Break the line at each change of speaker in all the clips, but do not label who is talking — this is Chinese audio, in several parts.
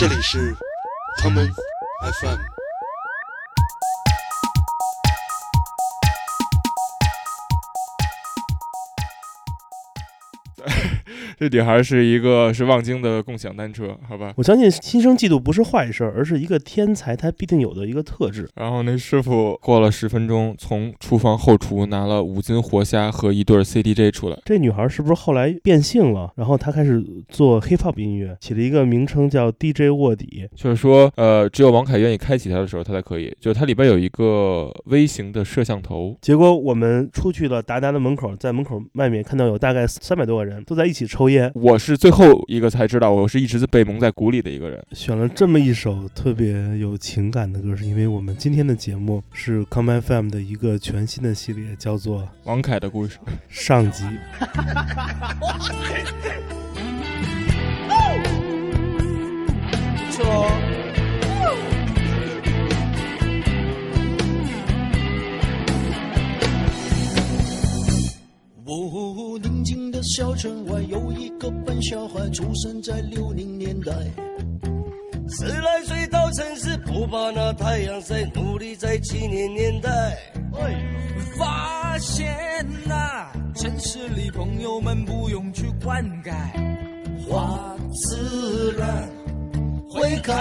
这里是唐门 FM。
这女孩是一个是望京的共享单车，好吧。
我相信心生嫉妒不是坏事儿，而是一个天才他必定有的一个特质。
然后那师傅过了十分钟，从厨房后厨拿了五斤活虾和一对 CDJ 出来。
这女孩是不是后来变性了？然后她开始做 hip hop 音乐，起了一个名称叫 DJ 卧底。
就是说，呃，只有王凯愿意开启它的时候，它才可以。就是它里边有一个微型的摄像头。
结果我们出去了达达的门口，在门口外面看到有大概三百多个人都在一起抽烟。
我是最后一个才知道，我是一直被蒙在鼓里的一个人。
选了这么一首特别有情感的歌，是因为我们今天的节目是 Come FM 的一个全新的系列，叫做《
王凯的故事》
上集。
小城外有一个笨小孩，出生在六零年代。十来岁到城市，不怕那太阳晒，努力在七零年代。
哎发现呐、城市里朋友们不用去灌溉，
花自然会开。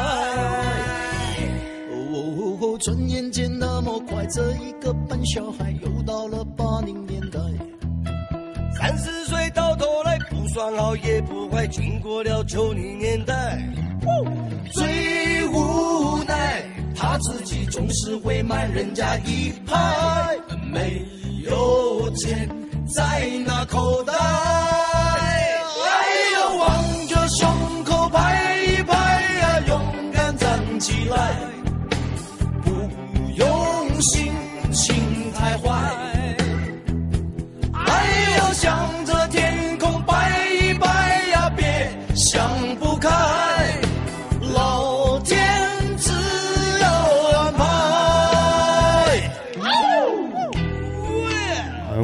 哦，转眼间那么快，这一个笨小孩又到了八零年代。三十到头来不算好也不坏，经过了九零年代。最无奈，他自己总是会慢人家一拍，没有钱在那口袋。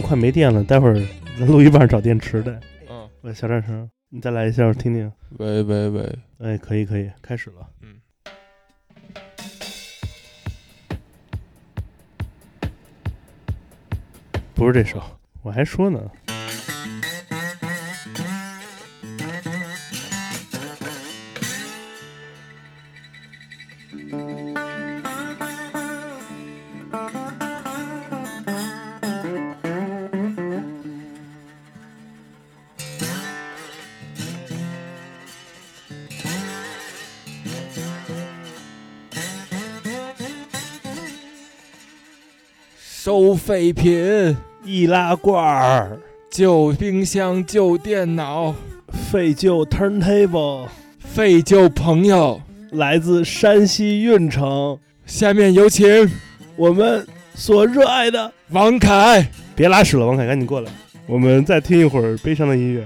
快没电了，待会儿咱录一半找电池的。
嗯，
喂，小点声，你再来一下，我听听。
喂喂喂，
哎，可以可以，开始了。
嗯。
不是这首，我还说呢。
废品，
易拉罐儿、
旧冰箱、旧电脑，
废旧 turntable，
废旧朋友。
来自山西运城，
下面有请
我们所热爱的。
王凯。
别拉屎了，王凯，赶紧过来。我们再听一会儿悲伤的音乐。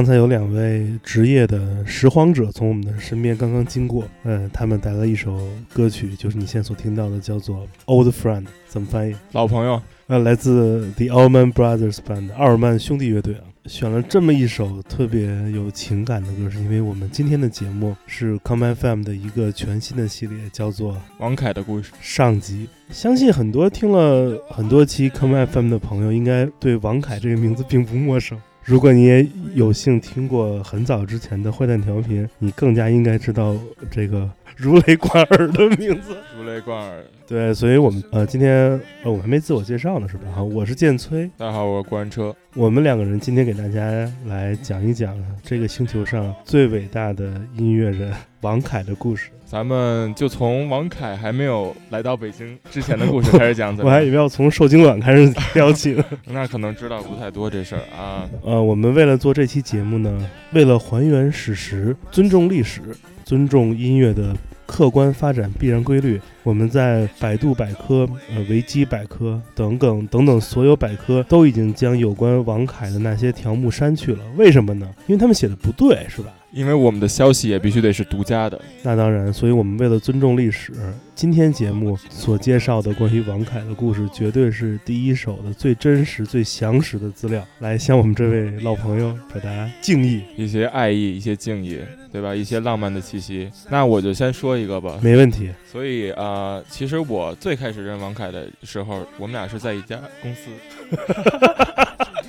刚才有两位职业的拾荒者从我们的身边刚刚经过，呃，他们带来一首歌曲，就是你现在所听到的，叫做《Old Friend》，怎么翻译？
老朋友，
呃，来自 The Allman Brothers Band 奥尔曼兄弟乐队啊。选了这么一首特别有情感的歌，是因为我们今天的节目是 Come FM 的一个全新的系列，叫做
王凯的故事。
上集。相信很多听了很多期 Come FM 的朋友，应该对王凯这个名字并不陌生。如果你也有幸听过很早之前的坏蛋调频，你更加应该知道这个如雷贯耳的名字。
如雷贯耳。
对，所以我们呃今天呃我们还没自我介绍呢，是吧？哈，我是建崔，
大家好，我是关车。
我们两个人今天给大家来讲一讲这个星球上最伟大的音乐人王凯的故事。
咱们就从王凯还没有来到北京之前的故事开始讲？
我还以为要从受精卵开始聊起呢。
那可能知道不太多这事儿啊。
呃，我们为了做这期节目呢，为了还原史实、尊重历史、尊重音乐的客观发展必然规律，我们在百度百科、呃维基百科等等等等所有百科都已经将有关王凯的那些条目删去了。为什么呢？因为他们写的不对，是吧？
因为我们的消息也必须得是独家的。
那当然，所以我们为了尊重历史，今天节目所介绍的关于王凯的故事，绝对是第一手的、最真实、最详实的资料，来向我们这位老朋友表达敬意。
一些爱意，一些敬意，对吧？一些浪漫的气息。那我就先说一个吧。
没问题。
所以啊、呃其实我最开始认王凯的时候，我们俩是在一家公司。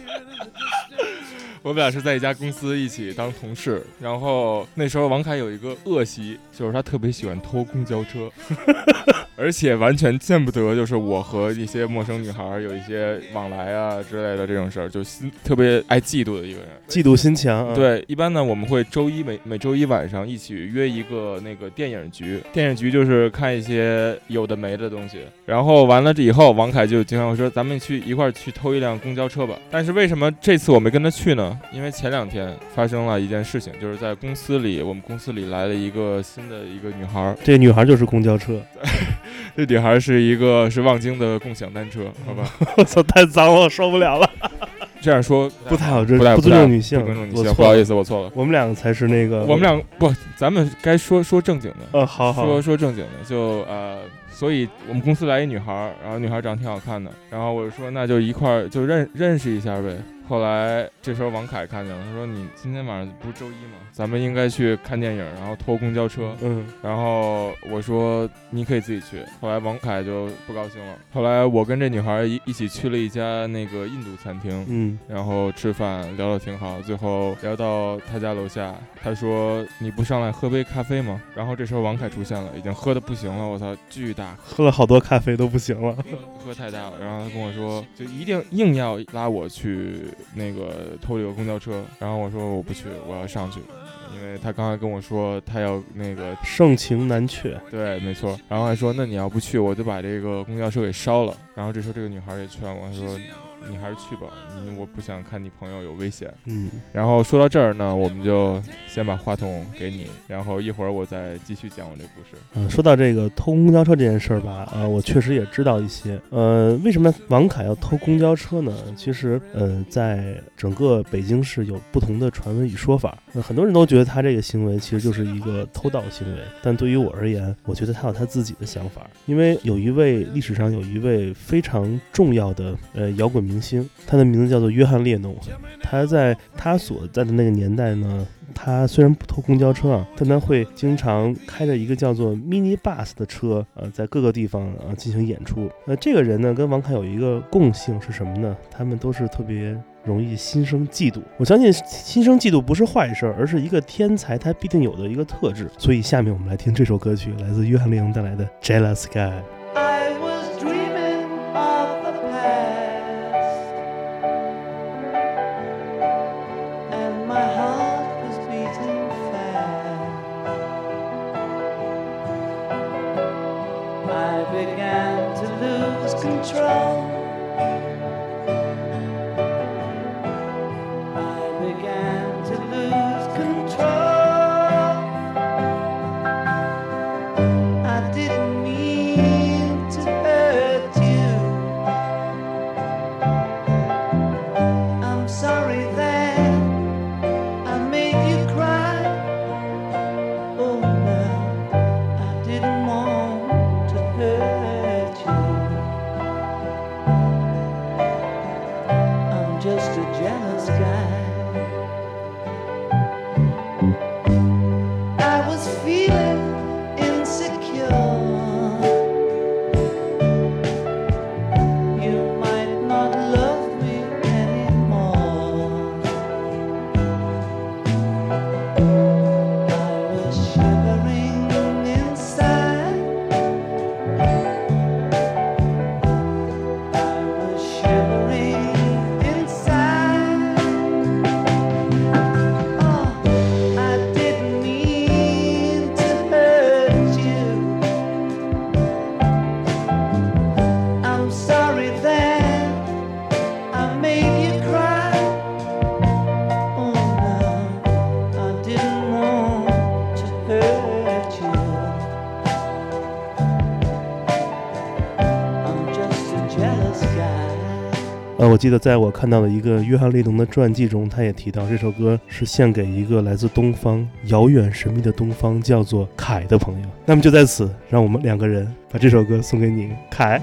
我们俩是在一家公司一起当同事，然后那时候王凯有一个恶习，就是他特别喜欢偷公交车，而且完全见不得就是我和一些陌生女孩有一些往来啊之类的这种事儿，就心特别爱嫉妒的一个人。
嫉妒心强、啊，，
对，一般呢，我们会周一每每周一晚上一起约一个那个电影局，电影局就是看一些有的没的东西。然后完了以后，王凯就经常会说：“咱们去一块儿去偷一辆公交车吧。”但是为什么这次我没跟他去呢？因为前两天发生了一件事情，就是在公司里，我们公司里来了一个新的一个女孩儿，
这女孩就是公交车，
这女孩儿是一个是望京的共享单车，好吧？
我操，太脏了，我受不了了，
这样说
不太好，这
不
尊重女性，
不尊重女性，不好意
思，
我错了。
我们两个才是那个，
我们两个不，咱们该说说正经的。
呃，好好，
说说正经的，就呃，所以我们公司来一女孩儿，然后女孩儿长得挺好看的，然后我就说那就一块儿就认认识一下呗。后来这时候王凯看见了，他说你今天晚上不是周一吗？咱们应该去看电影，然后偷公交车。
嗯，
然后我说你可以自己去。后来王凯就不高兴了。后来我跟这女孩一一起去了一家那个印度餐厅，
嗯，
然后吃饭聊得挺好，最后聊到他家楼下，他说你不上来喝杯咖啡吗？然后这时候王凯出现了，已经喝的不行了，我操，巨大，
喝了好多咖啡都不行了，
喝太大了。然后他跟我说，就一定硬要拉我去那个偷这个公交车，然后我说我不去，我要上去。因为他刚才跟我说他要那个
盛情难却，
对，没错。然后还说，那你要不去，我就把这个公交车给烧了。然后这时候这个女孩也劝我，她说，你还是去吧，你我不想看你朋友有危险。
嗯，
然后说到这儿呢，我们就先把话筒给你，然后一会儿我再继续讲我这故事。
嗯，说到这个偷公交车这件事儿吧，呃，我确实也知道一些。呃，为什么王凯要偷公交车呢？其实，呃，在整个北京市有不同的传闻与说法。呃，很多人都觉得他这个行为其实就是一个偷盗行为，但对于我而言，我觉得他有他自己的想法。因为有一位历史上有一位非常重要的呃摇滚明星，他的名字叫做约翰列侬。他在他所在的那个年代呢，他虽然不偷公交车啊，但他会经常开着一个叫做 mini bus 的车，呃，在各个地方啊进行演出。呃，这个人呢，跟王凯有一个共性是什么呢？他们都是特别容易心生嫉妒。我相信心生嫉妒不是坏事，而是一个天才他必定有的一个特质。所以下面我们来听这首歌曲，来自约翰列侬带来的《Jealous Sky》。记得在我看到的一个约翰列侬的传记中，他也提到这首歌是献给一个来自东方遥远神秘的东方叫做凯的朋友。那么就在此，让我们两个人把这首歌送给你，凯。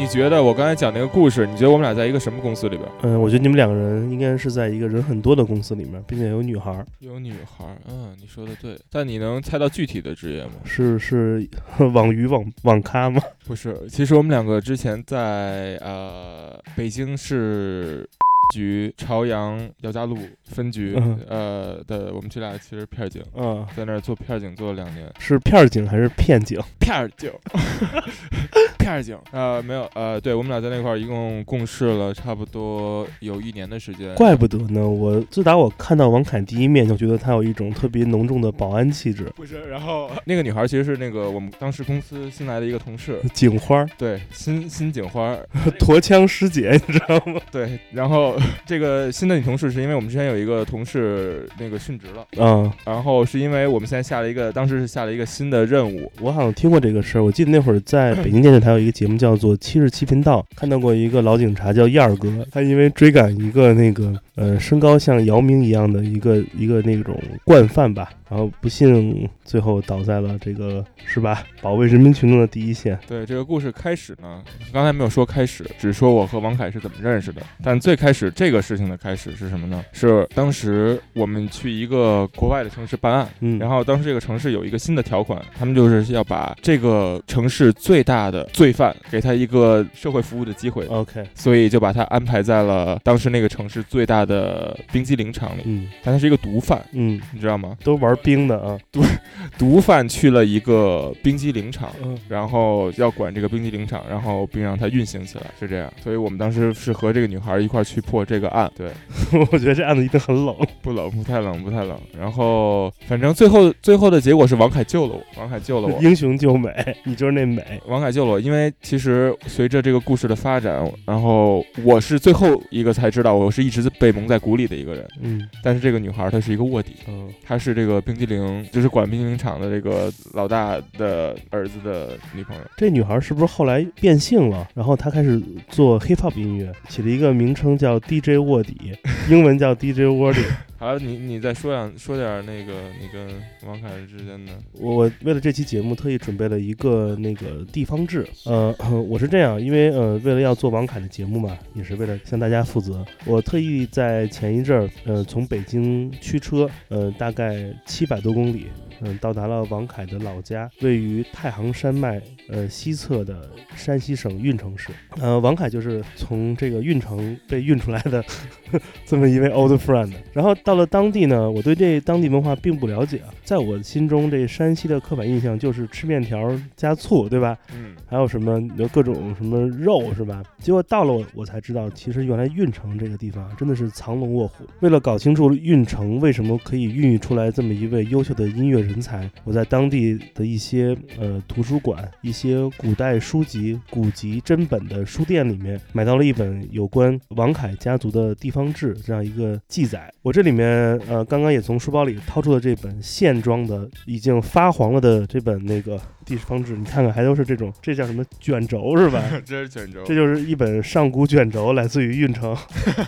你觉得我刚才讲那个故事，你觉得我们俩在一个什么公司里边？
嗯，我觉得你们两个人应该是在一个人很多的公司里面，并且有女孩，
有女孩，嗯，你说的对。但你能猜到具体的职业吗？
是是网鱼网网咖吗？
不是，其实我们两个之前在呃北京市局朝阳姚家路分局、
嗯
呃的，我们这俩其实片儿警，
嗯，
在那儿做片儿警做了两年，
是片儿警还是片警？
片儿警，片儿警，呃没有，呃对我们俩在那块儿一共共事了差不多有一年的时间，
怪不得呢！我自打我看到王凯第一面，就觉得他有一种特别浓重的保安气质，
不是，然后 那个女孩其实是那个我们当时公司新来的一个同事，
警花儿、
对，新新警花儿，
驼枪师姐，你知道吗？
对，然后 这个新的女同事是因为我们之前有一个同事那个殉职了，
嗯，
然后是因为我们现在下了一个，当时是下了一个新的任务，
我好像听过这个事儿。我记得那会儿在北京电视台还有一个节目叫做《七十七频道》，看到过一个老警察叫燕儿哥，他因为追赶一个那个呃身高像姚明一样的一个一个那种惯犯吧，然后不幸最后倒在了这个是吧保卫人民群众的第一线。
对这个故事开始呢，刚才没有说开始，只说我和王凯是怎么认识的。但最开始这个事情的开始是什么呢？是当时我们去一个国外的城市办案，
嗯，
然后当时这个城市有一个新的条款，他们就是要把这个城市最大的罪犯给他一个社会服务的机会
，OK，
所以就把他安排在了当时那个城市最大的冰激凌厂里。
嗯
但他是一个毒贩，
嗯，
你知道吗？
都玩冰的啊，
毒贩去了一个冰激凌厂。
嗯
然后要管这个冰激凌厂，然后并让它运行起来，是这样。所以我们当时是和这个女孩一块去破这个案，对，
我觉得这案子一定很冷。
不冷，不太冷，不太冷。然后反正最后最后的结果是王凯救了我，王凯救了我。
英雄救美，你就是那美。
王凯救了我，因为其实随着这个故事的发展，然后我是最后一个才知道，我是一直被蒙在鼓里的一个人。
嗯
但是这个女孩她是一个卧底，
嗯
她是这个冰激凌，就是管冰激凌厂的这个老大的儿子的女朋友。
这女孩是不是后来变性了？然后她开始做 hip hop 音乐，起了一个名称叫 DJ 卧底，英文叫 DJ 卧底。
好了，你你再说两说点那个你跟王凯之间的，
我我为了这期节目特意准备了一个那个地方志。呃，我是这样，因为呃，为了要做王凯的节目嘛，也是为了向大家负责，我特意在前一阵儿，呃，从北京驱车，呃，大概七百多公里。嗯，到达了王凯的老家，位于太行山脉呃西侧的山西省运城市。呃，王凯就是从这个运城被运出来的 这么一位 old friend。然后到了当地呢，我对这当地文化并不了解啊，在我心中，这山西的刻板印象就是吃面条加醋，对吧？
嗯，
还有什么有各种什么肉是吧？结果到了我我才知道，其实原来运城这个地方啊真的是藏龙卧虎。为了搞清楚运城为什么可以孕育出来这么一位优秀的音乐人才，我在当地的一些呃图书馆、一些些古代书籍、古籍珍本的书店里面买到了一本有关王凯家族的地方志这样一个记载。我这里面呃刚刚也从书包里掏出了这本线装的已经发黄了的这本那个地方志，你看看还都是这种，这叫什么卷轴是吧？
这是卷轴，
这就是一本上古卷轴，来自于运城。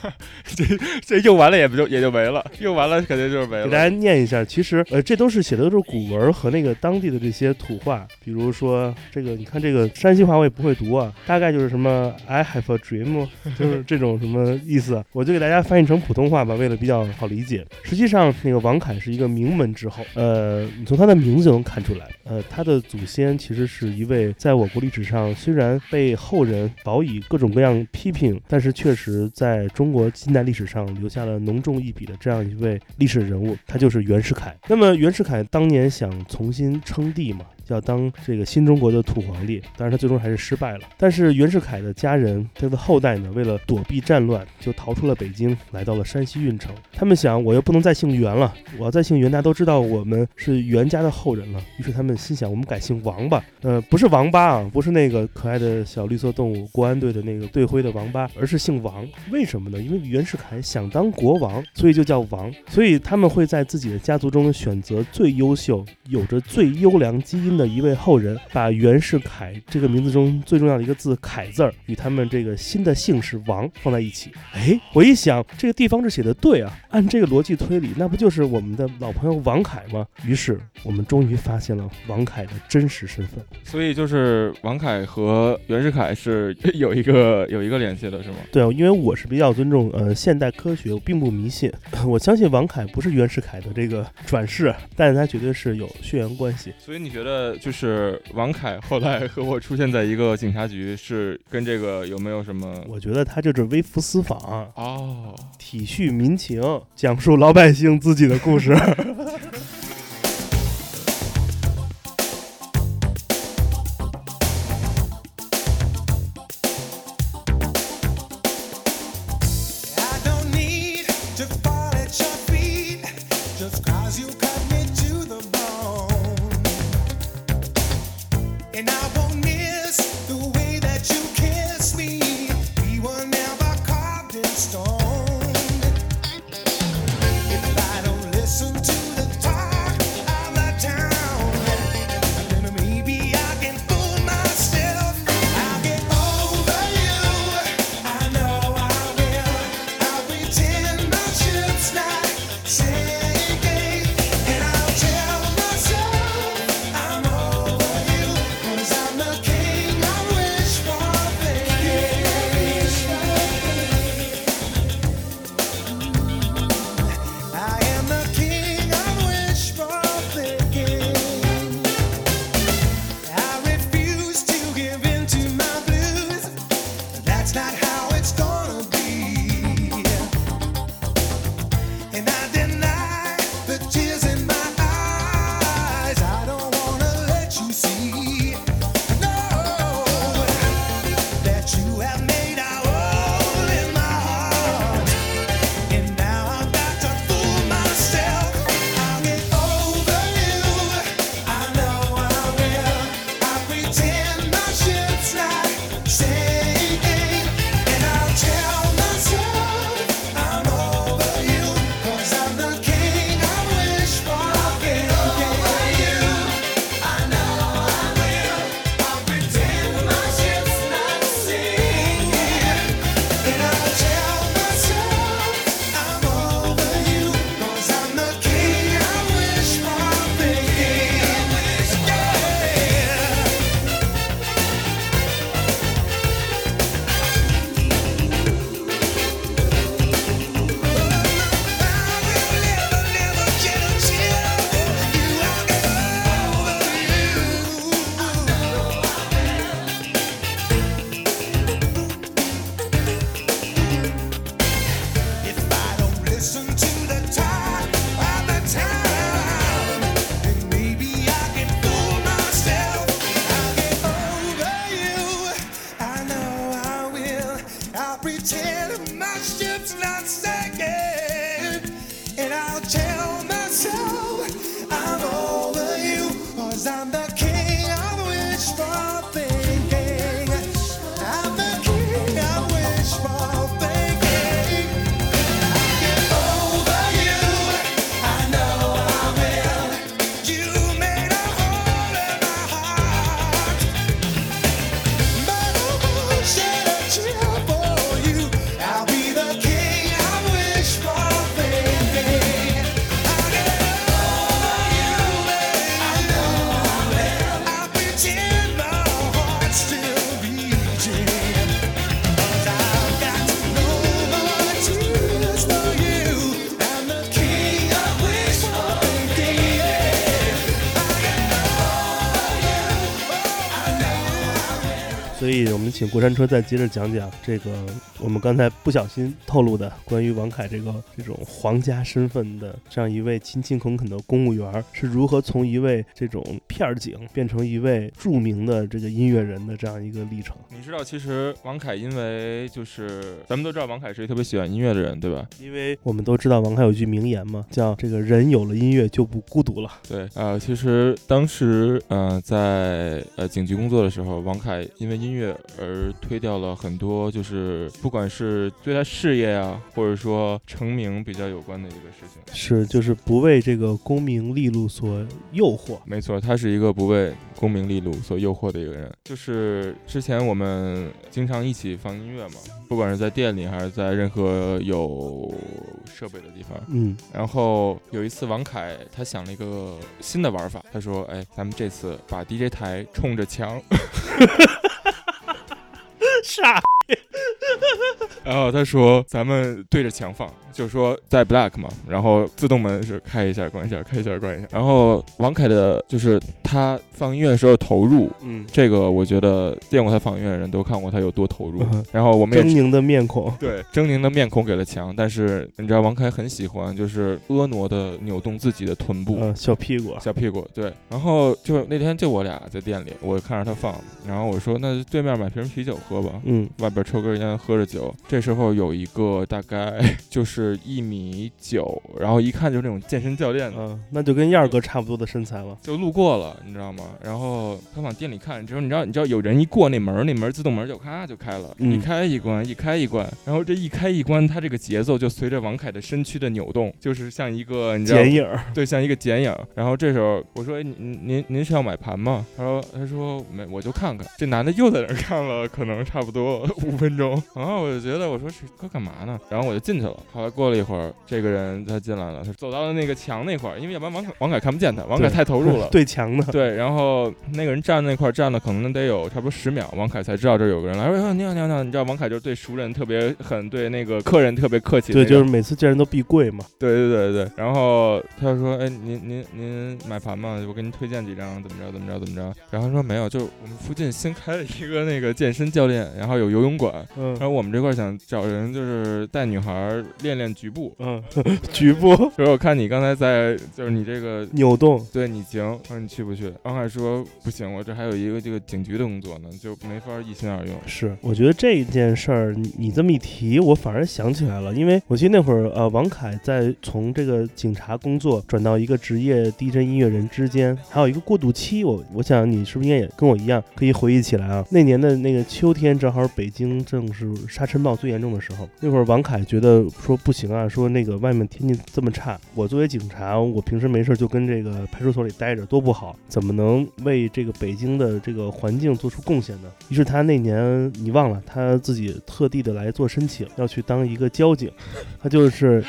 这这用完了也不就也就没了，用完了肯定就是没了
给大家。念一下，其实呃，这都是写的都是古文和那个当地的这些土话，比如说这个，你看这个山西话我也不会读啊，大概就是什么 I have a dream，就是这种什么意思，我就给大家翻译成普通话吧，为了比较好理解。实际上，那个王凯是一个名门之后，呃，你从他的名字就能看出来，呃，他的祖先其实是一位在我国历史上虽然被后人饱以各种各样批评，但是确实在中国近代历史上留下了浓重一笔的这样一位历史人物，他就是袁世凯。那么袁世凯当年想重新称帝嘛，要当这个新中国的土皇帝，但是他最终还是失败了。但是袁世凯的家人，他的后代呢，为了躲避战乱，就逃出了北京，来到了山西运城。他们想，我又不能再姓袁了，我要再姓袁，大家都知道我们是袁家的后人了。于是他们心想，我们改姓王吧。呃，不是王八啊，不是那个可爱的小绿色动物国安队的那个队徽的王八，而是姓王。为什么呢？因为袁世凯想当国王，所以就叫王。所以他们会在自己的家族中选择最优秀、有着最优良基因的一位后人，把袁世凯这个名字中最重要的一个字“凯”字儿与他们这个新的姓氏王放在一起。哎，我一想，这个地方志写的对啊，按这个逻辑推理，那不就是我们的老朋友王凯吗？于是我们终于发现了王凯的真实身份。
所以就是王凯和袁世凯是有一个有一个联系的，是吗？
对啊，因为我是比较尊重呃现代科学，我并不迷信。我相信王凯不是袁世凯的这个转世，但是他绝对是有血缘关系。
所以你觉得就是王凯后来和我出现在一个警察局，是跟这个有没有什么？
我觉得他就是微服私访，
哦，
体恤民情，讲述老百姓自己的故事。以我们请过山车再接着讲讲这个我们刚才不小心透露的关于王凯这个这种皇家身份的这样一位勤勤恳恳的公务员是如何从一位这种片儿警变成一位著名的这个音乐人的这样一个历程。
你知道，其实王凯因为就是咱们都知道王凯是一个特别喜欢音乐的人，对吧？
因为我们都知道王凯有句名言嘛，叫“这个人有了音乐就不孤独了
对，呃，其实当时呃在呃警局工作的时候，王凯因为音乐而推掉了很多，就是不管是对他事业啊，或者说成名比较有关的一个事情”，。
是就是不为这个功名利禄所诱惑。
没错，他是一个不为功名利禄所诱惑的一个人。就是之前我们经常一起放音乐嘛，不管是在店里还是在任何有设备的地方。
嗯，
然后有一次，王凯他想了一个新的玩法，他说：“哎，咱们这次把 DJ 台冲着墙，
傻
然后他说咱们对着墙放，就是说在 Black 嘛，然后自动门是开一下关一下，开一下关一下。然后王凯的就是他放音乐的时候投入，
嗯，
这个我觉得见过他放音乐的人都看过他有多投入。
嗯
然后我们也
狰狞的面孔。
对狰狞的面孔给了墙，但是你知道王凯很喜欢就是婀娜的扭动自己的臀部。
嗯，小屁股。
小屁股，对，然后就那天就我俩在店里，我看着他放，然后我说那对面买瓶啤酒喝吧，
嗯，
外边抽根烟喝着酒。这时候有一个大概 就是一米九，然后一看就是那种健身教练的，
嗯，那就跟燕儿哥差不多的身材了。
就路过了，你知道吗？然后他往店里看，之后你知道，你知道有人一过那门，那门自动门就咔就开了，
嗯
一开一关，一开一关，然后这一开一关，他这个节奏就随着王凯的身躯的扭动，就是像一个你知道
剪影，
对，像一个剪影。然后这时候我说：“哎，您您您您是要买盘吗？”他说：“他说没，我就看看。”这男的又在那看了，可能差不多 五分钟。然后我就觉得，我说是哥干嘛呢？然后我就进去了。后来过了一会儿，这个人他进来了，他走到了那个墙那块儿，因为要不然王凯王凯看不见他，王凯太投入了。
对墙的。
对，然后那个人站那块儿站了，可能得有差不多十秒，王凯才知道这有个人来。说：“哎你好，你好，你好。”你知道王凯就是对熟人特别狠，对那个客人特别客气。
对，就是每次见人都必跪嘛。
对对对对，然后他就说：“哎，您您您买盘吗？我给您推荐几张，怎么着怎么着怎么着。”然后他说没有，就我们附近新开了一个那个健身教练，然后有游泳馆，
嗯
然后我们这块儿想找人，就是带女孩儿练练局部。
嗯，局部
所以我看你刚才在，就是你这个。
扭动。
对你行，我说你去不去？王凯说不行，我这还有一个这个警局的工作呢，就没法一心二用。
是，我觉得这件事儿，你你这么一提，我反而想起来了，因为我记得那会儿，呃，王凯在从这个警察工作转到一个职业 DJ 音乐人之间，还有一个过渡期。我我想你是不是应该也跟我一样，可以回忆起来啊？那年的那个秋天，正好北京京正是沙尘暴最严重的时候。那会儿王凯觉得说不行啊，说那个外面天气这么差，我作为警察，我平时没事就跟这个派出所里待着多不好，怎么能为这个北京的这个环境做出贡献呢？于是他那年你忘了，他自己特地的来做申请，要去当一个交警，他就是。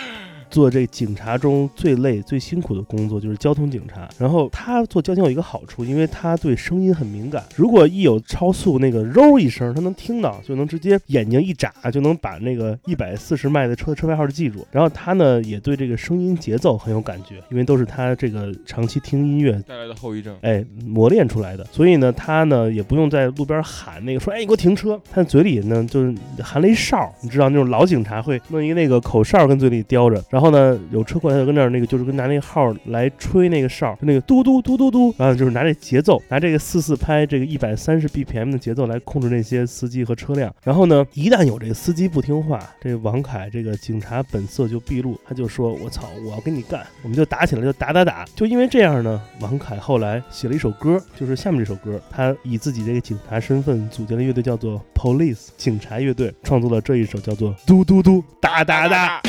做这警察中最累、最辛苦的工作就是交通警察。然后他做交警有一个好处，因为他对声音很敏感。如果一有超速，那个揉一声，他能听到，就能直接眼睛一眨，就能把那个一百四十迈的车车牌号记住。然后他呢，也对这个声音节奏很有感觉，因为都是他这个长期听音乐
带来的后遗症。
哎，磨练出来的。所以呢，他呢也不用在路边喊那个说，哎，你给我停车。他嘴里呢就是含了一哨，你知道那种老警察会弄一个那个口哨跟嘴里叼着，然后后呢有车过来就跟那儿那个就是跟拿那个号来吹那个哨，就那个嘟嘟嘟嘟嘟，然后就是拿这节奏，拿这个四四拍这个一百三十 BPM 的节奏来控制那些司机和车辆。然后呢，一旦有这个司机不听话，这个王凯这个警察本色就毕露，他就说：“我操，我要跟你干！”我们就打起来，就打打打。就因为这样呢，王凯后来写了一首歌，就是下面这首歌，他以自己这个警察身份组建了乐队，叫做 Police 警察乐队，创作了这一首叫做《嘟嘟嘟哒哒哒》。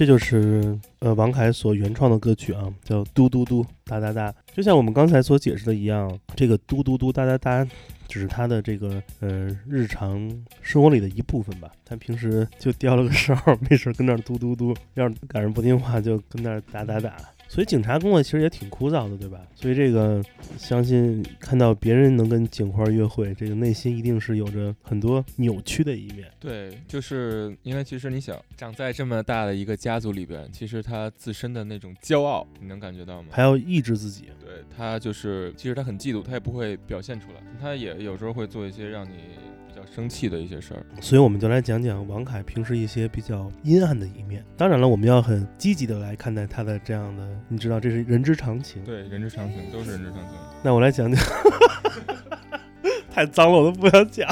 这就是呃王凯所原创的歌曲啊，叫嘟嘟嘟哒哒哒。就像我们刚才所解释的一样，这个嘟嘟嘟哒哒哒，只是他的这个呃日常生活里的一部分吧。他平时就叼了个 哨，没事跟那嘟嘟嘟，要是赶上不听话就跟那儿打打打。所以警察工作其实也挺枯燥的，对吧？所以这个相信看到别人能跟警花约会，这个内心一定是有着很多扭曲的一面。
对，就是因为其实你想长在这么大的一个家族里边，其实他自身的那种骄傲，你能感觉到吗？
还要抑制自己。
对他就是，其实他很嫉妒，他也不会表现出来，他也有时候会做一些让你比较生气的一些事儿。
所以我们就来讲讲王凯平时一些比较阴暗的一面。当然了，我们要很积极的来看待他的这样的，你知道这是人之常情。
对，人之常情，都是人之常情。
那我来讲讲，太脏了，我都不想讲。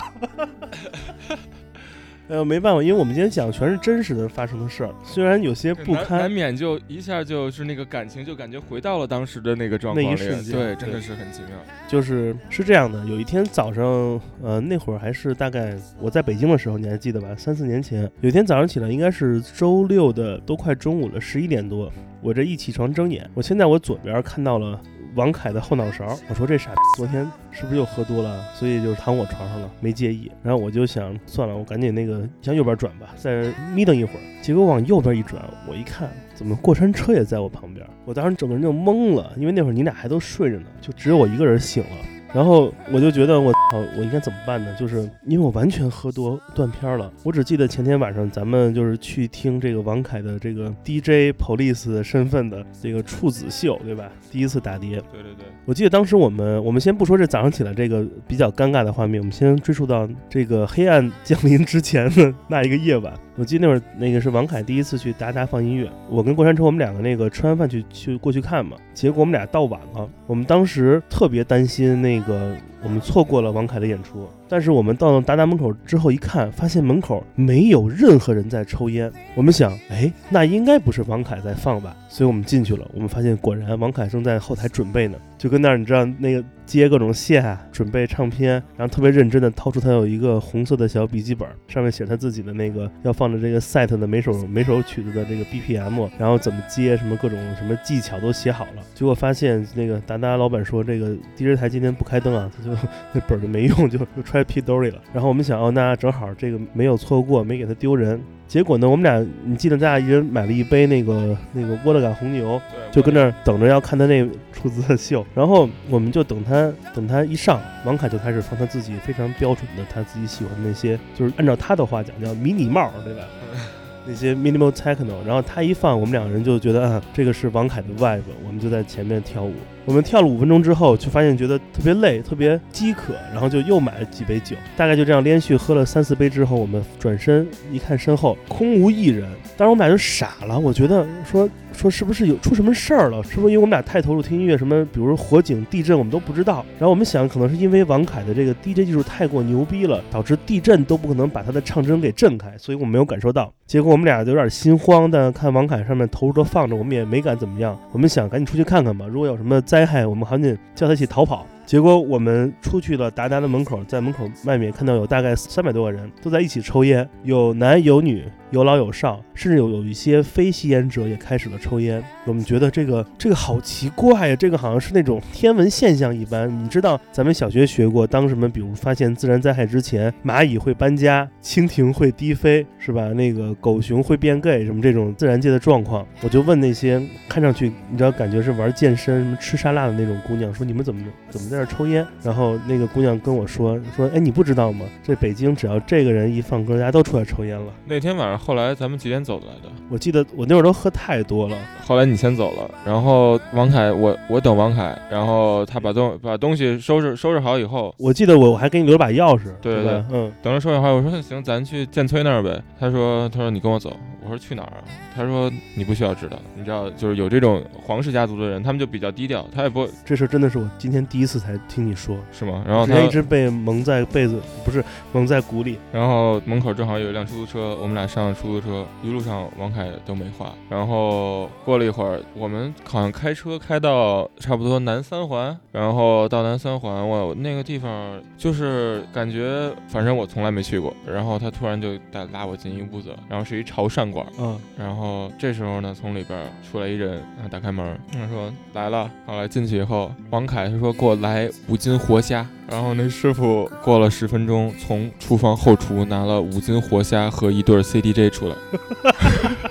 哎呦，没办法，因为我们今天讲的全是真实的发生的事儿，虽然有些不
堪难，免就一下就是那个感情，就感觉回到了当时的那个状
那
况里。
一瞬间
对，真的是很奇妙。
就是是这样的，有一天早上，呃，那会儿还是大概我在北京的时候，你还记得吧？三四年前，有一天早上起来，应该是周六的，都快中午了，十一点多，我这一起床睁眼，我现在我左边看到了王凯的后脑勺，我说这傻逼昨天是不是又喝多了，所以就是躺我床上了，没介意。然后我就想算了，我赶紧那个向右边转吧，再眯瞪一会儿。结果往右边一转，我一看，怎么过山车也在我旁边？我当时整个人就懵了，因为那会儿你俩还都睡着呢，就只有我一个人醒了。然后我就觉得我操，我应该怎么办呢？就是因为我完全喝多断片儿了。我只记得前天晚上咱们就是去听这个王凯的这个 DJ Police 的身份的这个处子秀，对吧？第一次打碟，
对对对，
我记得当时我们，我们先不说这早上起来这个比较尴尬的画面，我们先追溯到这个黑暗降临之前的那一个夜晚。我记得那会儿那个是王凯第一次去达达放音乐，我跟过山车我们两个那个吃完饭去去过去看嘛，结果我们俩到晚了，我们当时特别担心那个我们错过了王凯的演出，但是我们到达达门口之后一看，发现门口没有任何人在抽烟，我们想，哎，那应该不是王凯在放吧？所以我们进去了，我们发现果然王凯正在后台准备呢，就跟那儿你知道那个接各种线，准备唱片，然后特别认真的掏出他有一个红色的小笔记本，上面写他自己的那个要放的这个 set 的每首每首曲子的这个 BPM，然后怎么接什么各种什么技巧都写好了。结果发现那个达达老板说这个 DJ 台今天不开灯啊，他就那本就没用，就就揣屁兜里了。然后我们想哦，那正好这个没有错过，没给他丢人。结果呢，我们俩你记得咱俩一人买了一杯那个那个沃勒感红牛，就跟那儿等着要看他那出资的秀，然后我们就等他，等他一上，王凯就开始放他自己非常标准的他自己喜欢的那些，就是按照他的话讲叫迷你帽，对吧？那些 minimal techno，然后他一放，我们两个人就觉得啊，这个是王凯的 vibe，我们就在前面跳舞。我们跳了五分钟之后，就发现觉得特别累，特别饥渴，然后就又买了几杯酒，大概就这样连续喝了三四杯之后，我们转身一看身后空无一人，当时我们俩就傻了，我觉得说说 是不是有出什么事儿了？是不是因为我们俩太投入听音乐，什么比如火警、地震我们都不知道？然后我们想，可能是因为王凯的这个 DJ 技术太过牛逼了，导致地震都不可能把他的唱针给震开，所以我们没有感受到。结果我们俩就有点心慌，但看王凯上面投入都放着，我们也没敢怎么样。我们想赶紧出去看看吧，如果有什么灾害，我们赶紧叫他一起逃跑。结果我们出去了达达的门口，在门口外面看到有大概三百多个人都在一起抽烟，有男有女，有老有少，甚至有有一些非吸烟者也开始了抽烟。我们觉得这个这个好奇怪呀，这个好像是那种天文现象一般。你知道咱们小学学过，当什么比如发现自然灾害之前，蚂蚁会搬家，蜻蜓会低飞，是吧？那个狗熊会变 gay，什么这种自然界的状况，我就问那些看上去你知道感觉是玩健身、什么吃沙拉的那种姑娘，说你们怎么怎么在 这儿抽烟？然后那个姑娘跟我说说，哎，你不知道吗？这北京只要这个人一放歌，大家都出来抽烟了。
那天晚上后来咱们几点走的来着？
我记得我那会儿都喝太多了，
后来你先走了，然后王凯，我我等王凯，然后他把东把东西收拾收拾好以后，
我记得我我还给你留了把钥匙，
对
对？嗯，
等着收拾好，我说行，咱去建崔那儿呗。他说他说你跟我走，我说去哪儿啊？他说你不需要知道，你知道就是有这种皇室家族的人，他们就比较低调，他也不
这事真的是我今天第一次才听你说，
是吗？然后他
一直被蒙在被子，不是蒙在鼓里。
然后门口正好有一辆出租车，我们俩上了出租车，一路上王凯都没话。然后过了一会儿，我们好像开车开到差不多南三环，然后到南三环，我那个地方就是感觉，反正我从来没去过。然后他突然就带拉我进一屋子，然后是一潮汕馆。
嗯
然后这时候呢，从里边出来一人，然后打开门，他说来了。后来进去以后，王凯他说给我来五斤活虾。然后那师傅过了十分钟，从厨房后厨拿了五斤活虾和一对儿 CDJ 出来。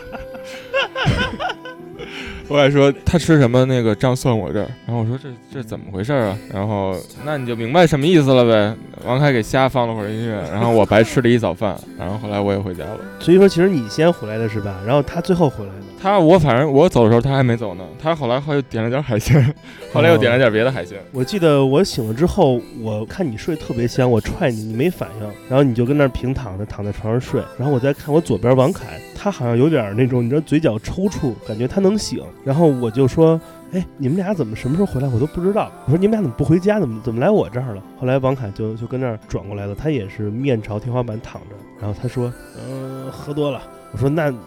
我还说他吃什么那个账算我这儿，然后我说这这怎么回事儿啊？然后那你就明白什么意思了呗。王凯给虾放了会儿音乐，然后我白吃了一早饭，然后后来我也回家了。
所以说其实你先回来的是吧？然后他最后回来的。
他我反正我走的时候他还没走呢，他后来后来又点了点海鲜，后来又点了点别的海鲜。
我记得我醒了之后，我看你睡特别香，我踹你，你没反应，然后你就跟那儿平躺着躺在床上睡，然后我再看我左边王凯，他好像有点那种你知道嘴角抽搐，感觉他能醒，然后我就说。哎，你们俩怎么什么时候回来？我都不知道。我说你们俩怎么不回家？怎么怎么来我这儿了？后来王凯就就跟那儿转过来了，他也是面朝天花板躺着，然后他说：“嗯、喝多了。”我说：“那你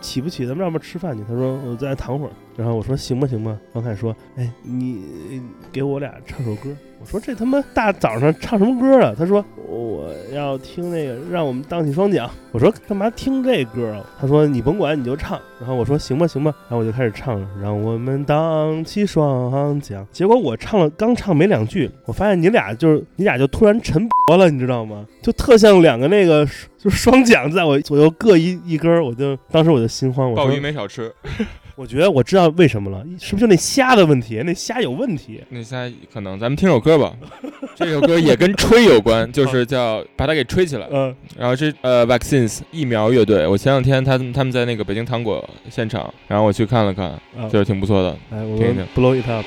起不起？咱们要不要吃饭去？”他说：“我再躺会儿。”然后我说：“行吧，行吧。”王凯说：“哎，你给我俩唱首歌。”我说：“这他妈大早上唱什么歌？啊？”他说：“我要听那个让我们荡起双桨。”我说：“干嘛听这歌？啊？”他说：“你甭管，你就唱。”然后我说：“行吧，行吧。”然后我就开始唱了：“让我们荡起双桨。”结果我唱了刚唱没两句，我发现你俩就是你俩就突然沉薄了，你知道吗？就特像两个那个就双桨在我左右各一一根儿，我就当时我就心慌，我
鲍鱼没少吃，
我觉得我知道为什么了，是不是就那虾的问题？那虾有问题。
那虾可能咱们听首歌吧，这首歌也跟吹有关，就是叫把它给吹起来。
嗯、
然后这呃 Vaccines 疫苗乐队，我前两天他们他们在那个北京糖果现场，然后我去看了看，
啊
就是挺不错的。
来，我们
听一听
blow it up。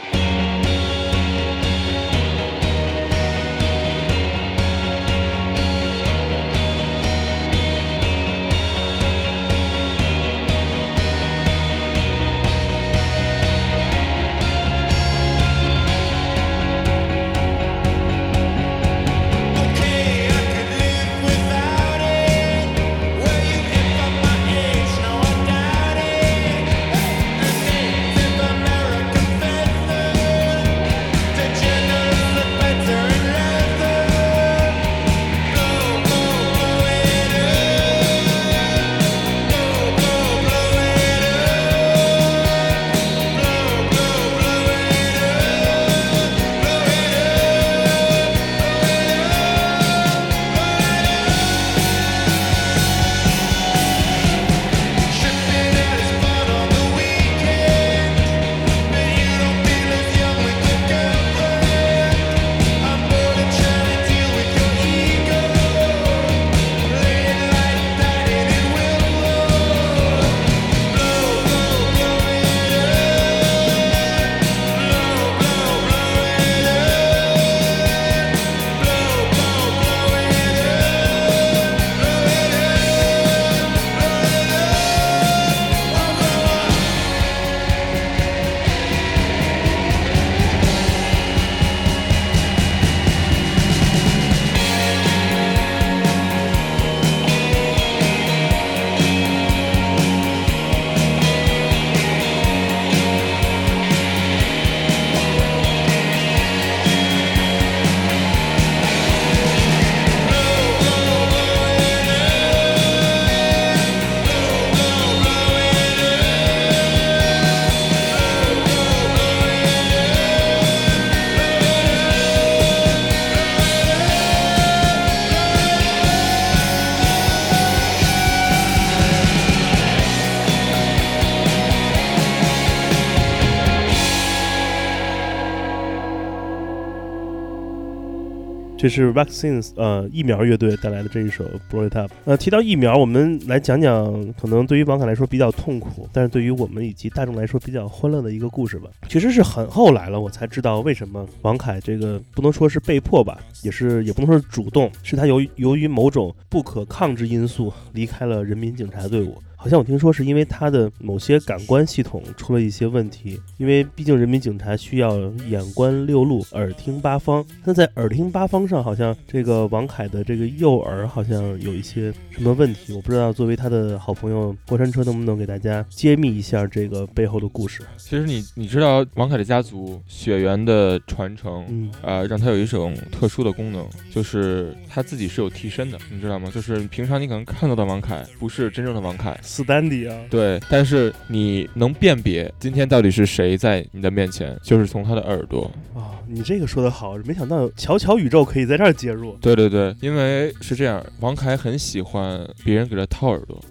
这是 Vaccines 呃疫苗乐队带来的这一首 Blow It Up。呃，提到疫苗，我们来讲讲可能对于王凯来说比较痛苦，但是对于我们以及大众来说比较欢乐的一个故事吧。其实是很后来了，我才知道为什么王凯这个不能说是被迫吧，也是也不能说是主动，是他由于由于某种不可抗之因素离开了人民警察队伍。好像我听说是因为他的某些感官系统出了一些问题，因为毕竟人民警察需要眼观六路，耳听八方。那在耳听八方上，好像这个王凯的这个右耳好像有一些什么问题，我不知道。作为他的好朋友过山车，能不能给大家揭秘一下这个背后的故事？
其实你你知道王凯的家族血缘的传承，
嗯
呃，让他有一种特殊的功能，就是他自己是有替身的，你知道吗？就是平常你可能看到的王凯不是真正的王凯，
，Standy 啊，
对，但是你能辨别今天到底是谁在你的面前，就是从他的耳朵。
啊，你这个说的好，没想到乔乔宇宙可以在这儿介入。
对对对，因为是这样，王凯很喜欢别人给他掏耳朵，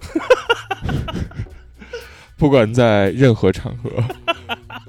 不管在任何场合，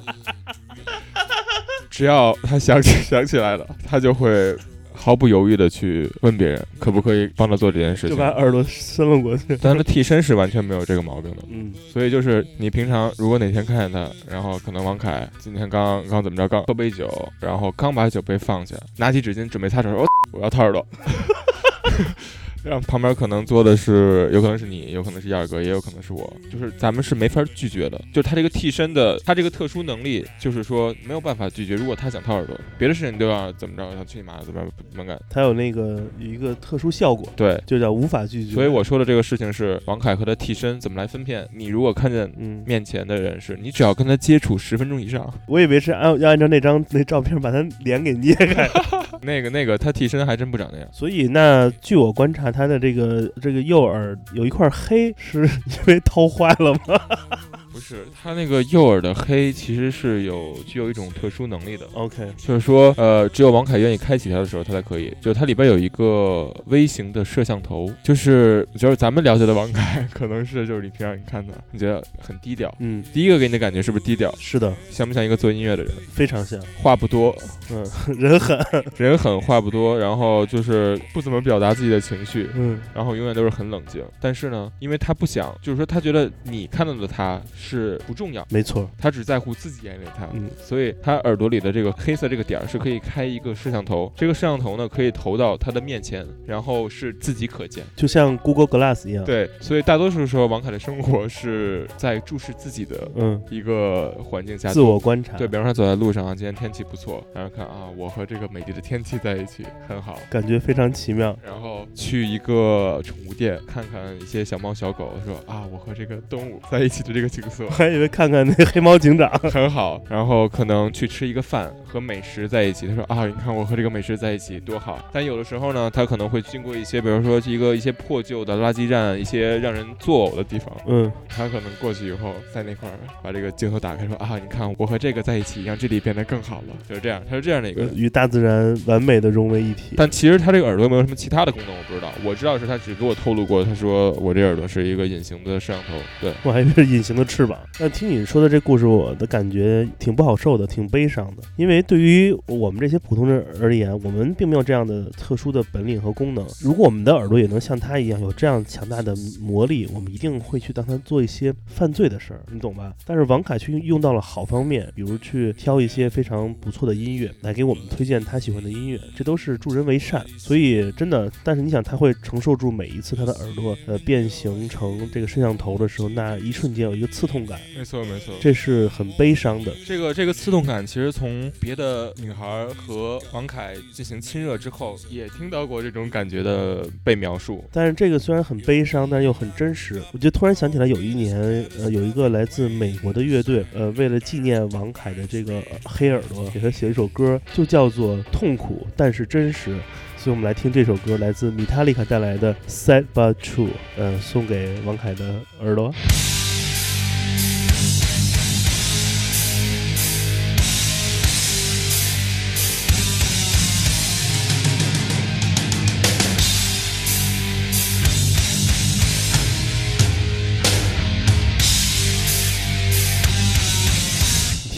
只要他想起想起来了，他就会毫不犹豫的去问别人可不可以帮他做这件事情。
就把耳朵伸了过去。
但他的替身是完全没有这个毛病的，
嗯，
所以就是你平常如果哪天看见他，然后可能王凯今天刚刚怎么着，刚喝杯酒，然后刚把酒杯放下，拿起纸巾准备擦手，我 我要掏耳朵。然后旁边可能坐的是，有可能是你，有可能是燕儿哥，也有可能是我，就是咱们是没法拒绝的。就是他这个替身的，他这个特殊能力，就是说没有办法拒绝。如果他想掏耳朵，别的事情都要怎么着，他去你妈的，怎么怎么干？
他有那个有一个特殊效果，
对，
就叫无法拒绝。
所以我说的这个事情是王凯和他替身怎么来分辨。你如果看见
嗯，
面前的人是你只要跟他接触十分钟以上，
我以为是按要按照那张那照片把他脸给捏开。
那个那个他替身还真不长那样。
所以那据我观察，他的这个这个右耳有一块黑，是因为掏坏了吗？
不是，他那个右耳的黑其实是有具有一种特殊能力的
，OK，
就是说，呃，只有王凯愿意开启它的时候，它才可以。就它里边有一个微型的摄像头，就是就是咱们了解的王凯，可能是就是你平常你看他，你觉得很低调。
嗯，
第一个给你的感觉是不是低调？
是的，
像不像一个做音乐的人？
非常像，
话不多，
嗯，人狠，
人狠话不多，然后就是不怎么表达自己的情绪，
嗯，
然后永远都是很冷静。但是呢，因为他不想，就是说他觉得你看到的他是不重要，
没错，
他只在乎自己眼里的他，
嗯
所以他耳朵里的这个黑色这个点儿是可以开一个摄像头，这个摄像头呢可以投到他的面前，然后是自己可见。
就像 Google Glass 一样。，
对，所以大多数时候王凯的生活是在注视自己的
嗯，
一个环境下
自我观察，
对，比方说走在路上啊，今天天气不错，然后看啊，我和这个美丽的天气在一起，很好。
感觉非常奇妙。
然后去一个宠物店看看一些小猫小狗，说啊，我和这个动物在一起的这个景色
我还以为看看那黑猫警长，
很好。然后可能去吃一个饭，和美食在一起。他说啊，你看我和这个美食在一起多好。但有的时候呢，他可能会经过一些，比如说一个一些破旧的垃圾站，一些让人作呕的地方。
嗯，
他可能过去以后，在那块儿把这个镜头打开，说啊，你看我和这个在一起，让这里变得更好了。就是这样，他是这样的一个人。
与大自然完美的融为一体。
但其实他这个耳朵有没有什么其他的功能，我不知道。我知道是他只给我透露过，他说我这耳朵是一个隐形的摄像头。对，
我还以为是隐形的翅膀。那听你说的这故事，我的感觉挺不好受的，挺悲伤的。因为对于我们这些普通人而言，我们并没有这样的特殊的本领和功能。如果我们的耳朵也能像他一样有这样强大的魔力，我们一定会去当他做一些犯罪的事儿，你懂吧？但是王凯却用到了好方面，比如去挑一些非常不错的音乐来给我们推荐他喜欢的音乐，这都是助人为善。所以真的，但是你想，他会承受住每一次他的耳朵呃变形成这个摄像头的时候，那一瞬间有一个刺痛痛感，
没错没错。
这是很悲伤的。
这个这个刺痛感，其实从别的女孩和王凯进行亲热之后，也听到过这种感觉的被描述。
但是这个虽然很悲伤，但是又很真实。我就突然想起来，有一年，呃，有一个来自美国的乐队，呃，为了纪念王凯的这个呃黑耳朵，给他写了一首歌，就叫做《痛苦但是真实》。所以我们来听这首歌，来自米塔利卡带来的《Sad but True》，呃，送给王凯的耳朵。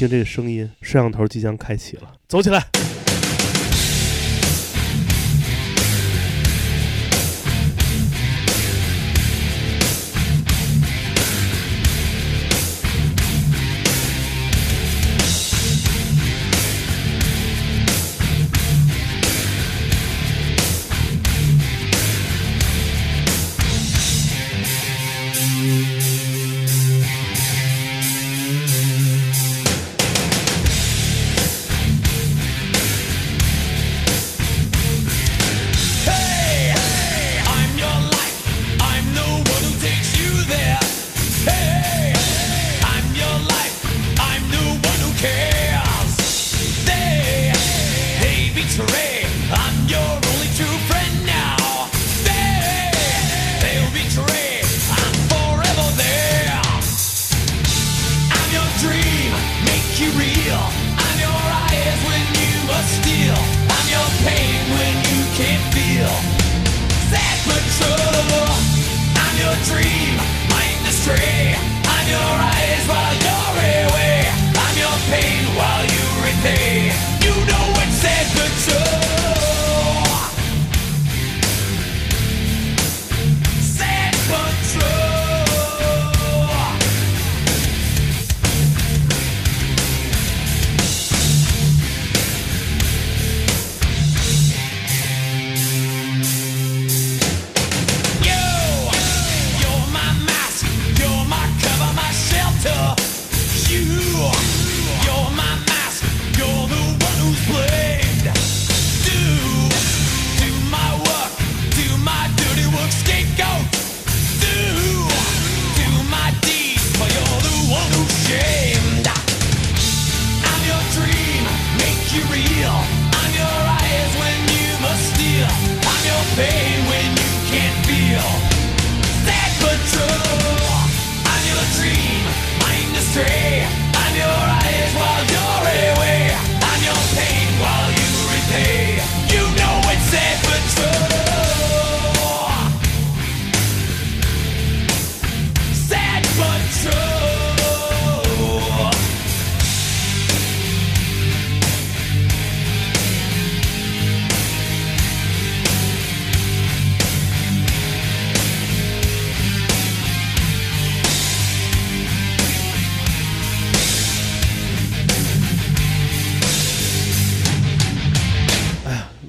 听这个声音，摄像头即将开启了，走起来！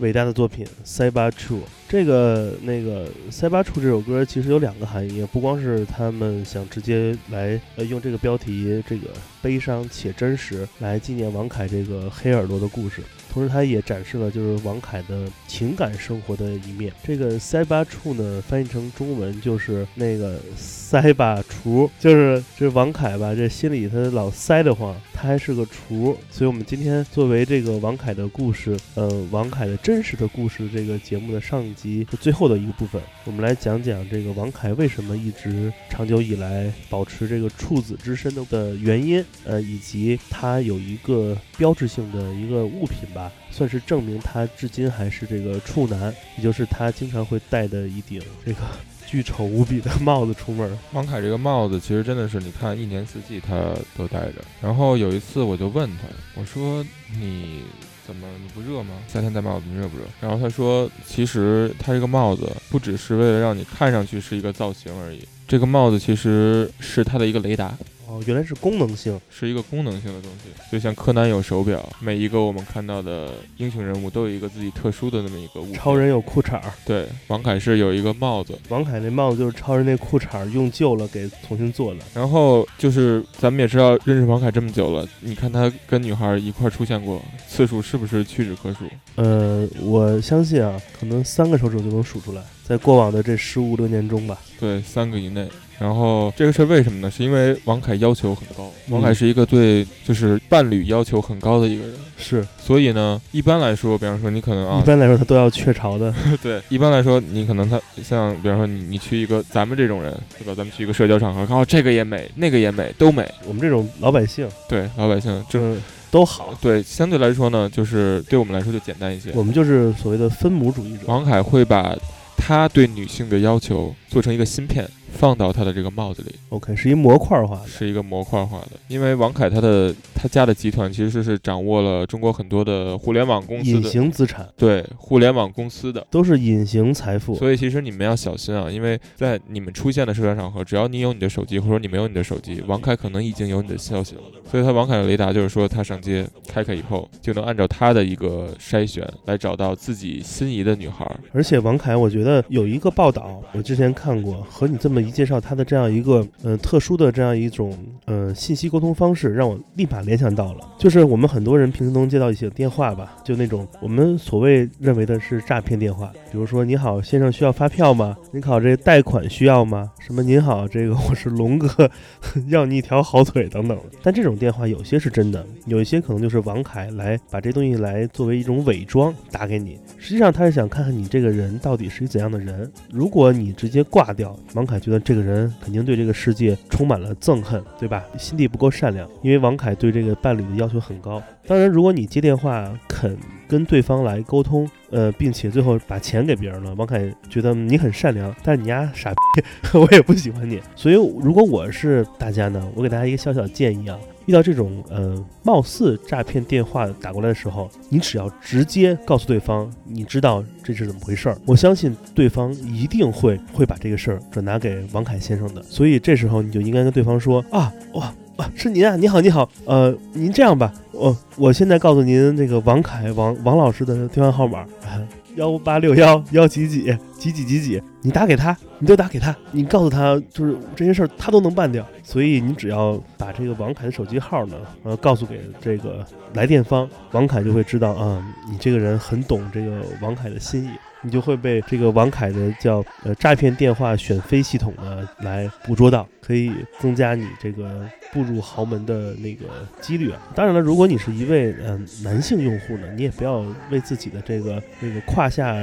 伟大的作品《塞巴处》。这个那个《塞巴处》这首歌其实有两个含义，不光是他们想直接来呃用这个标题这个悲伤且真实来纪念王凯这个黑耳朵的故事，同时他也展示了就是王凯的情感生活的一面。这个塞巴处呢，翻译成中文就是那个塞把厨，就是这王凯吧，这心里他老塞得慌，他还是个厨，所以我们今天作为这个王凯的故事，呃，王凯的真实的故事这个节目的上集最后的一个部分，我们来讲讲这个王凯为什么一直长久以来保持这个处子之身的的原因，呃，以及他有一个标志性的一个物品吧，算是证明他至今还是这个处男，也就是他经常会戴的一顶这个巨丑无比的帽子出门儿。
王凯这个帽子其实真的是，你看一年四季他都戴着。然后有一次我就问他，我说你怎么你不热吗？夏天戴帽子你热不热？然后他说，其实他这个帽子不只是为了让你看上去是一个造型而已，这个帽子其实是他的一个雷达。
哦，原来是功能性。
是一个功能性的东西，就像柯南有手表，每一个我们看到的英雄人物都有一个自己特殊的那么一个物。
超人有裤衩儿，
对，王凯是有一个帽子，
王凯那帽子就是超人那裤衩儿用旧了给重新做的。
然后就是咱们也知道认识王凯这么久了，你看他跟女孩一块儿出现过次数是不是屈指可数？
呃，我相信啊，可能三个手指就能数出来，在过往的这十五六年中吧。
对，三个以内。然后这个是为什么呢？是因为王凯要求很高，
嗯
王凯是一个对就是伴侣要求很高的一个人，
是，
所以呢，一般来说，比方说你可能啊
一，般来说他都要雀巢的。
对，一般来说，你可能他像，比方说你你去一个咱们这种人，对吧？咱们去一个社交场合，哦，这个也美，那个也美，都美。
我们这种老百姓，
对，老百姓就
嗯，都好。
对相对来说呢，就是对我们来说就简单一些。
我们就是所谓的分母主义者。
王凯会把他对女性的要求做成一个芯片，放到他的这个帽子里
，OK，是一模块化的。
是一个模块化的。因为王凯他的他家的集团其实是掌握了中国很多的互联网公司
隐，形资产
对互联网公司的。
都是隐形财富。
所以其实你们要小心啊，因为在你们出现的社交场合，只要你有你的手机，或者说你没有你的手机，王凯可能已经有你的消息了。所以他王凯的雷达就是说，他上街开开以后，就能按照他的一个筛选来找到自己心仪的女孩儿。
而且王凯，我觉得有一个报道，我之前看过，和你这么一介绍他的这样一个呃特殊的这样一种呃信息沟通方式，让我立马联想到了，就是我们很多人平时能接到一些电话吧，就那种我们所谓认为的是诈骗电话，比如说你好先生需要发票吗？您好这贷款需要吗？什么您好这个我是龙哥，要你一条好腿等等。但这种电话有些是真的，有一些可能就是王凯来把这东西来作为一种伪装打给你，实际上他是想看看你这个人到底是一怎样的人。如果你直接挂掉，王凯觉得这个人肯定对这个世界充满了憎恨，对吧？心地不够善良，因为王凯对这个伴侣的要求很高。当然，如果你接电话肯跟对方来沟通，呃，并且最后把钱给别人了，王凯觉得你很善良，但你丫傻逼，我也不喜欢你。所以，如果我是大家呢，我给大家一个小小建议啊，遇到这种呃貌似诈骗电话打过来的时候，你只要直接告诉对方你知道这是怎么回事儿，我相信对方一定会会把这个事儿转达给王凯先生的。所以这时候你就应该跟对方说啊，哇。啊，是您啊！你好，你好，呃，您这样吧，我我现在告诉您这个王凯王王老师的电话号码，啊幺八六幺幺几几几几几几，你打给他，你就打给他，你告诉他，就是这些事儿他都能办掉。所以你只要把这个王凯的手机号呢，呃，告诉给这个来电方，王凯就会知道啊、你这个人很懂这个王凯的心意。你就会被这个王凯的叫呃诈骗电话选飞系统呢来捕捉到，可以增加你这个步入豪门的那个几率啊。当然了，如果你是一位呃男性用户呢，你也不要为自己的这个这个胯下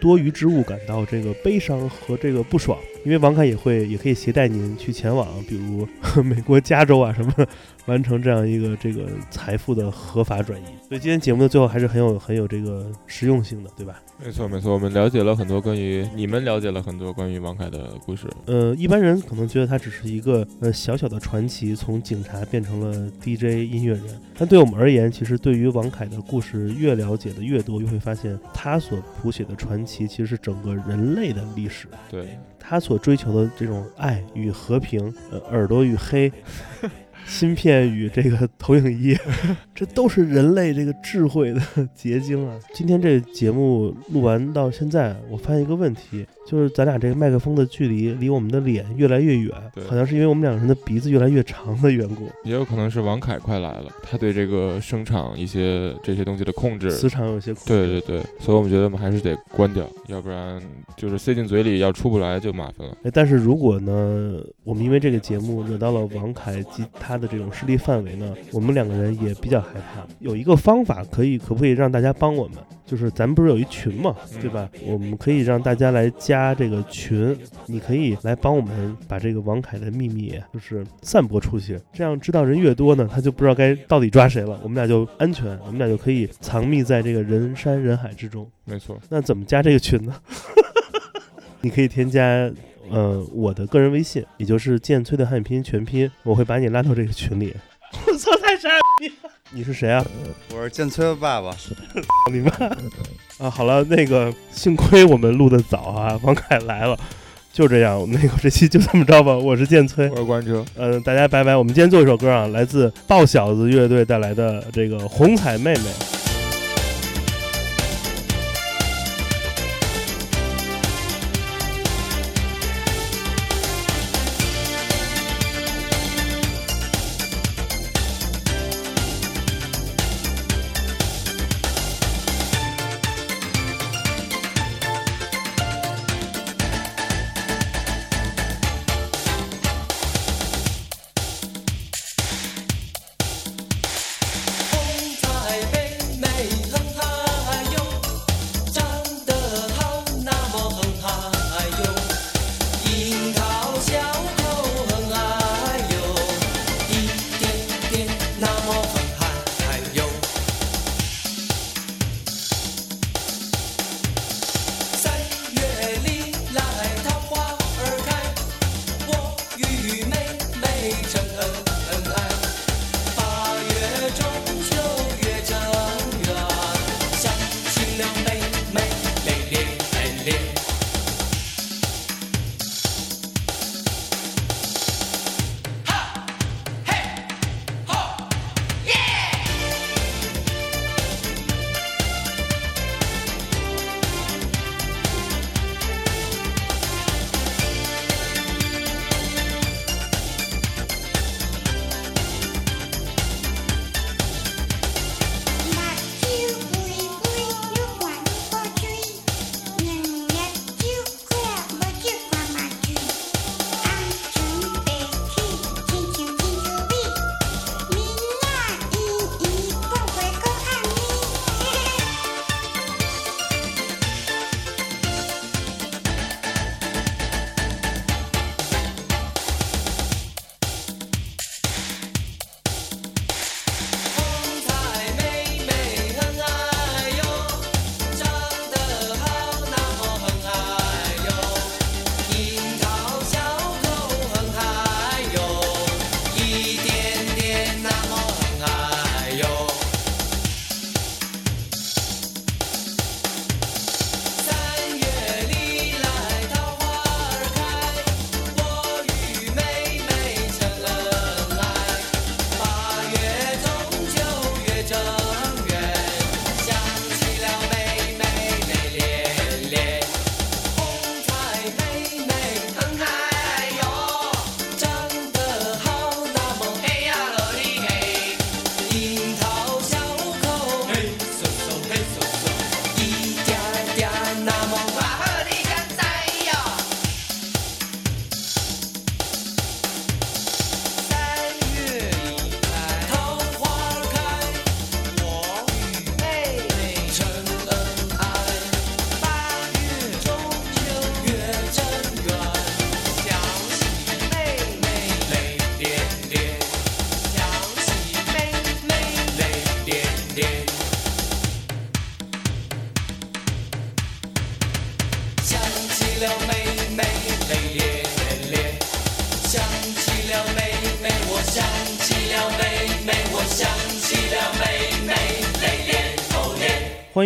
多余之物感到这个悲伤和这个不爽，因为王凯也会也可以携带您去前往，比如美国加州啊什么，完成这样一个这个财富的合法转移。所以今天节目的最后还是很有很有这个实用性的，对吧？
没错没错，我们了解了很多关于你们了解了很多关于王凯的故事。
呃，一般人可能觉得他只是一个呃小小的传奇，从警察变成了 DJ 音乐人。但对我们而言，其实对于王凯的故事越了解的越多，越会发现他所谱写的传奇其实是整个人类的历史。
对，
他所追求的这种爱与和平，呃，耳朵与黑，
芯片与这个投影仪，这都是人类这个智慧的结晶啊！今天这个节目录完到现在，我发现一个问题，就是咱俩这个麦克风的距离离我们的脸越来越远，好像是因为我们两个人的鼻子越来越长的缘故，
也有可能是王凯快来了，他对这个声场一些这些东西的控制，
磁场有些控制。
对对对，所以我们觉得我们还是得关掉，要不然就是塞进嘴里要出不来就麻烦了。
哎，但是如果呢，我们因为这个节目惹到了王凯及他的这种势力范围呢，我们两个人也比较害怕。有一个方法可以，可不可以让大家帮我们？就是咱们不是有一群嘛，
嗯
对吧？我们可以让大家来加这个群，你可以来帮我们把这个王凯的秘密就是散播出去，这样知道人越多呢，他就不知道该到底抓谁了，我们俩就安全，我们俩就可以藏匿在这个人山人海之中。
没错，
那怎么加这个群呢？你可以添加呃我的个人微信，也就是剑崔的汉语拼音全拼，我会把你拉到这个群里。我操，太傻逼了！你是谁啊？
我是剑崔的爸爸，
你妈啊！好了，那个幸亏我们录的早啊，王凯来了。就这样，那个这期就这么着吧。我是剑崔
我，是关车，
嗯、大家拜拜。我们今天做一首歌啊，来自爆小子乐队带来的这个《红彩妹妹》。